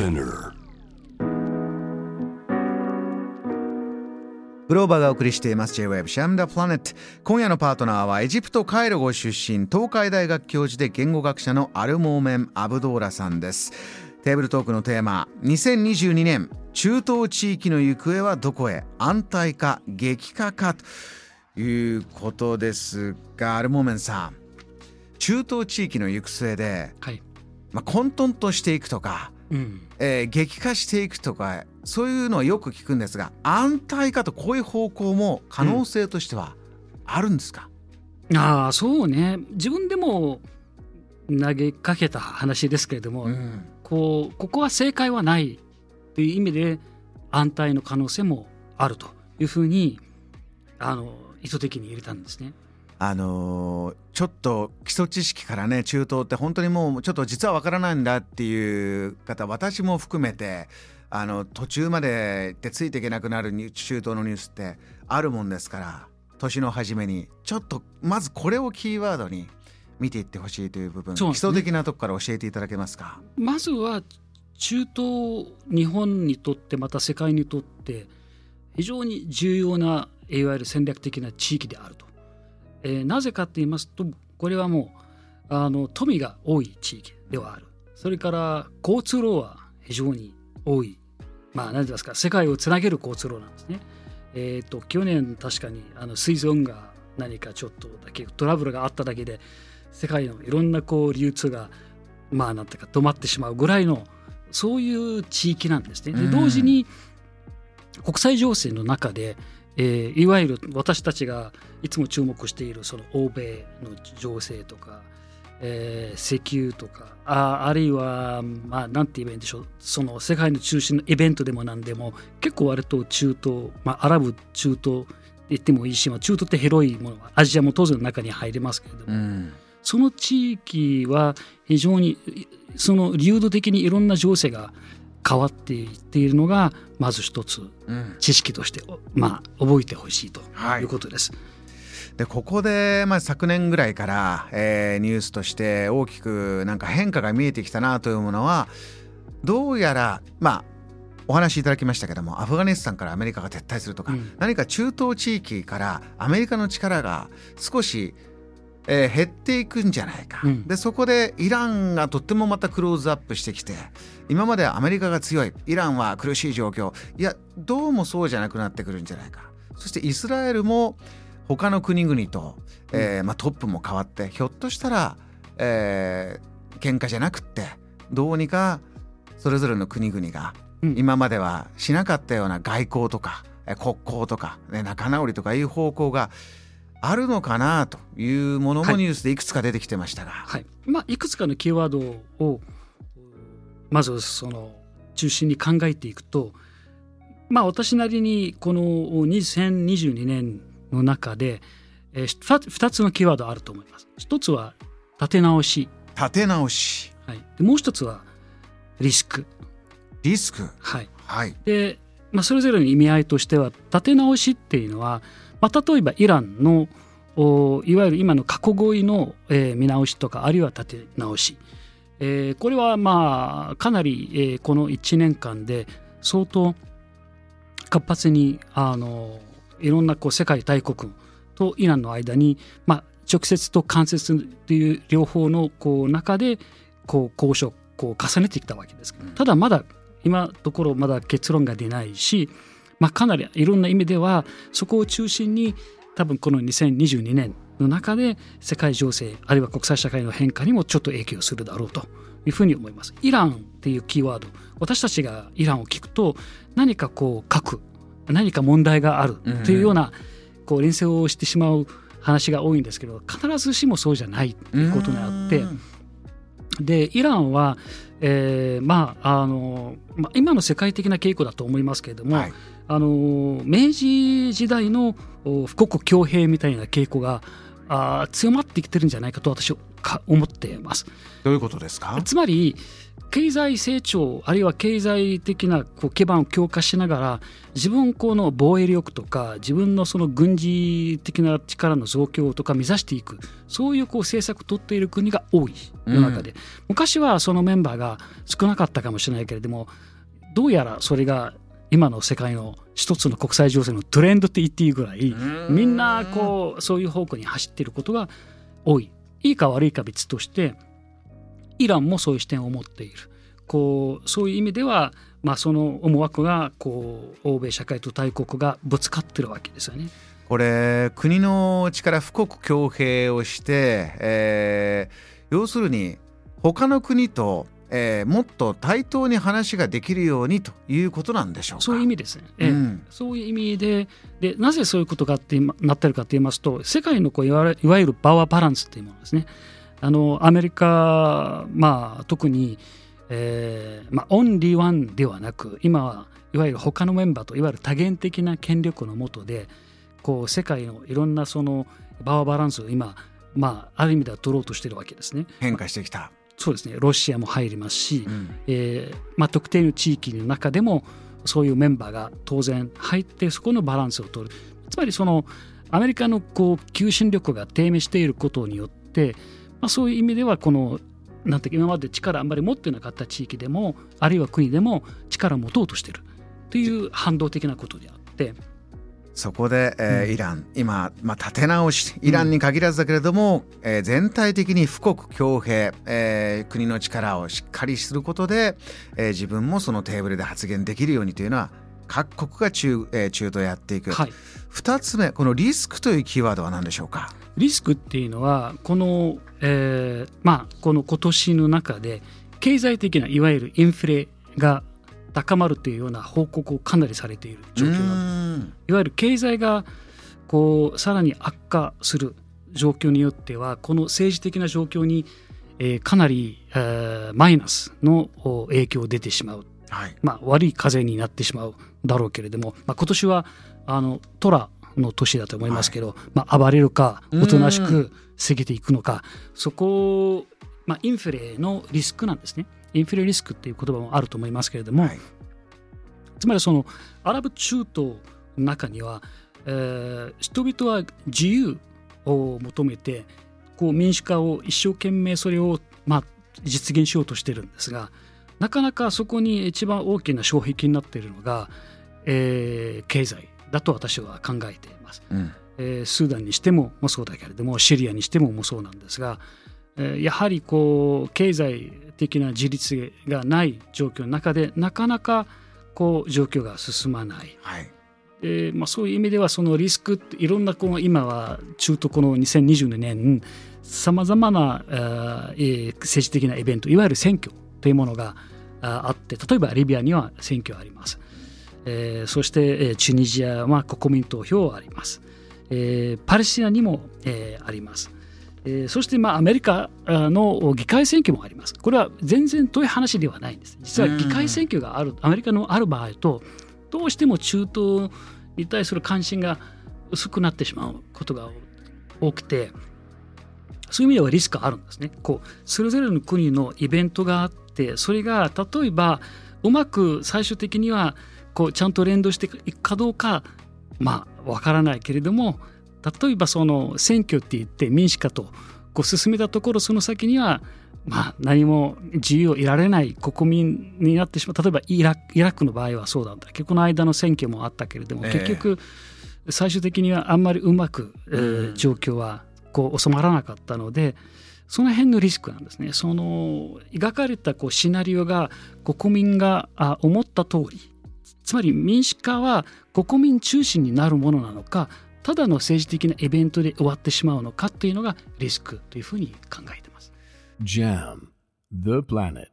Spinner. グローバーがお送りしています。J-Web シャムダプラネット今夜のパートナーはエジプトカイロご出身東海大学教授で言語学者のアルモーメン・アブドーラさんです。テーブルトークのテーマ2022年中東地域の行方はどこへ安泰か激化かということですがアルモーメンさん中東地域の行く末で、はい。まあ、混沌としていくとか、うん、えー激化していくとかそういうのはよく聞くんですが安泰化とこういう方向も可能性としてはあるんですか、ああそうね。自分でも投げかけた話ですけれども、うん。こうここは正解はないという意味で安泰の可能性もあるというふうにあの意図的に入れたんですね。あのーちょっと基礎知識からね中東って本当にもうちょっと実はわからないんだっていう方私も含めてあの途中まででついていけなくなる中東のニュースってあるもんですから年の初めにちょっとまずこれをキーワードに見ていってほしいという部分、ね礎的なとこから教えていただけますか？まずは中東日本にとってまた世界にとって非常に重要ないわゆる戦略的な地域であると。えーなぜかと言いますとこれはもうあの富が多い地域ではある。それから交通路は非常に多い。まあ何て言いますか世界をつなげる交通路なんですね。えっ、と去年確かにあの水温が何かちょっとだけトラブルがあっただけで世界のいろんなこう流通がまあなんていうか止まってしまうぐらいのそういう地域なんですね。でうん同時に国際情勢の中で、えーいわゆる私たちがいつも注目しているその欧米の情勢とか、えー石油とかああるいはまあなんて言えばいいんでしょうその世界の中心のイベントでも何でも結構割と中東、まあ、アラブ中東って言ってもいいし、まあ、中東って広いものはアジアも当然の中に入りますけれども、うん。その地域は非常にいその流動的にいろんな情勢が変わっていっているのがまず一つうん。知識として、まあ、覚えてほしいとはい。いうことです。でここで、まあ、昨年ぐらいから、えーニュースとして大きくなんか変化が見えてきたなというものはどうやらまあお話しいただきましたけどもアフガニスタンからアメリカが撤退するとか、うん。何か中東地域からアメリカの力が少し、えー減っていくんじゃないか、うん。でそこでイランがとってもまたクローズアップしてきて今まではアメリカが強いイランは苦しい状況。いやどうもそうじゃなくなってくるんじゃないか。そしてイスラエルも他の国々と、えーまあ、トップも変わってひょっとしたら、えー喧嘩じゃなくってどうにかそれぞれの国々がうん。今まではしなかったような外交とかえー国交とか、ね、仲直りとかいう方向があるのかなというものはい。もニュースでいくつか出てきてましたが、はい。まあ、いくつかのキーワードをまずその中心に考えていくと、まあ、私なりにこの2022年の中で、えー、2, つのキーワードあると思います。一つは立て直し、立て直し。はい、でもう一つはリスク。リスク。はい、はい。で、まあ、それぞれの意味合いとしては立て直しっていうのは、まあ、例えばイランのおいわゆる今の核合意の、えー見直しとかあるいは立て直し、えーこれはまあかなり、えーこの1年間で相当活発にあのいろんなこう世界大国とイランの間に、まあ、直接と間接という両方のこう中でこう交渉をこう重ねてきたわけです。けどただまだ今のところまだ結論が出ないし、まあ、かなりいろんな意味ではそこを中心に多分この2022年の中で世界情勢あるいは国際社会の変化にもちょっと影響するだろうというふうに思います。イランっていうキーワード私たちがイランを聞くと何かこう核何か問題があるというようなこう連想をしてしまう話が多いんですけど必ずしもそうじゃないということがあってうん。でイランは、えーまああのまあ、今の世界的な傾向だと思いますけれども、はいあの明治時代のお富国強兵みたいな傾向があー強まってきてるんじゃないかと私はか思っています。どういうことですか？つまり経済成長あるいは経済的なこう基盤を強化しながら自分この防衛力とか自分のその軍事的な力の増強とか目指していくそういうこう政策を取っている国が多い世の中で、うん、昔はそのメンバーが少なかったかもしれないけれどもどうやらそれが今の世界の一つの国際情勢のトレンドって言っていいぐらいみんなこうそういう方向に走っていることが多い。いいか悪いか別としてイランもそういう視点を持っている。こうそういう意味では、まあ、その思惑がこう欧米社会と大国がぶつかってるわけですよね。これ国の力富国強兵をして、えー、要するに他の国とえー、もっと対等に話ができるようにということなんでしょうか？そういう意味ですね、えー、うん、そういう意味ででなぜそういうことがってなってるかと言いますと世界のこういわいわゆるパワーバランスというものですね。あのアメリカ、まあ、特にえーまあ、オンリーワンではなく今はいわゆる他のメンバーといわゆる多元的な権力の下でこう世界のいろんなそのバワーバランスを今、まあ、ある意味では取ろうとしてるわけですね。変化してきた、そうですねロシアも入りますし、うん、えー、まあ、特定の地域の中でもそういうメンバーが当然入ってそこのバランスを取る。つまりそのアメリカのこう求心力が低迷していることによって、まあ、そういう意味ではこのなんて今まで力あんまり持ってなかった地域でもあるいは国でも力を持とうとしてる。という反動的なことであってそこで、えー、うん、イラン今、まあ、立て直しイランに限らずだけれども、うん、えー、全体的に富国強兵、えー、国の力をしっかりすることで、えー、自分もそのテーブルで発言できるようにというのは各国が中,、えー、中東やっていく、はい、2つ目このリスクというキーワードは何でしょうか？リスクっていうのはこの、えー、まあこの今年の中で経済的ないわゆるインフレが高まるというような報告をかなりされている状況なんです。いわゆる経済がこうさらに悪化する状況によってはこの政治的な状況に、えー、かなり、えー、マイナスの影響出てしまう、はい、まあ、悪い風になってしまうだろうけれども、まあ、今年はあのトラの年だと思いますけど、はい、まあ、暴れるかおとなしく過ぎていくのかそこ、まあ、インフレのリスクなんですね。インフレリスクっていう言葉もあると思いますけれども、はい、つまりそのアラブ中東の中には、えー、人々は自由を求めてこう民主化を一生懸命それを、まあ、実現しようとしてるんですがなかなかそこに一番大きな障壁になっているのが、えー、経済だと私は考えています。うん、えー、スーダンにしてももそうだけれどもシリアにしてももそうなんですが、えー、やはりこう経済的な自立がない状況の中でなかなかこう状況が進まない。はいでまあ、そういう意味ではそのリスクっていろんなこの今は中東この2022年さまざまな、えー、政治的なイベントいわゆる選挙というものがあって例えばリビアには選挙あります。えー、そして、えー、チュニジアは国民投票あります、えー、パレスチナにも、えー、あります、えー、そして、まあ、アメリカの議会選挙もあります。これは全然遠い話ではないんです。実は議会選挙があるアメリカのある場合とどうしても中東に対する関心が薄くなってしまうことが多くてそういう意味ではリスクあるんですね。こうそれぞれの国のイベントがあってそれが例えばうまく最終的にはこうちゃんと連動していくかどうかまあわからないけれども例えばその選挙って言って民主化とこう進めたところその先にはまあ何も自由を得られない国民になってしまう例えばイライラクの場合はそうだった結構の間の選挙もあったけれども、結局最終的にはあんまりうまく、えー、状況はこう収まらなかったので。その辺のリスクなんですね。その描かれたこうシナリオが国民が思った通りつまり民主化は国民中心になるものなのかただの政治的なイベントで終わってしまうのかというのがリスクというふうに考えています。JAM The Planet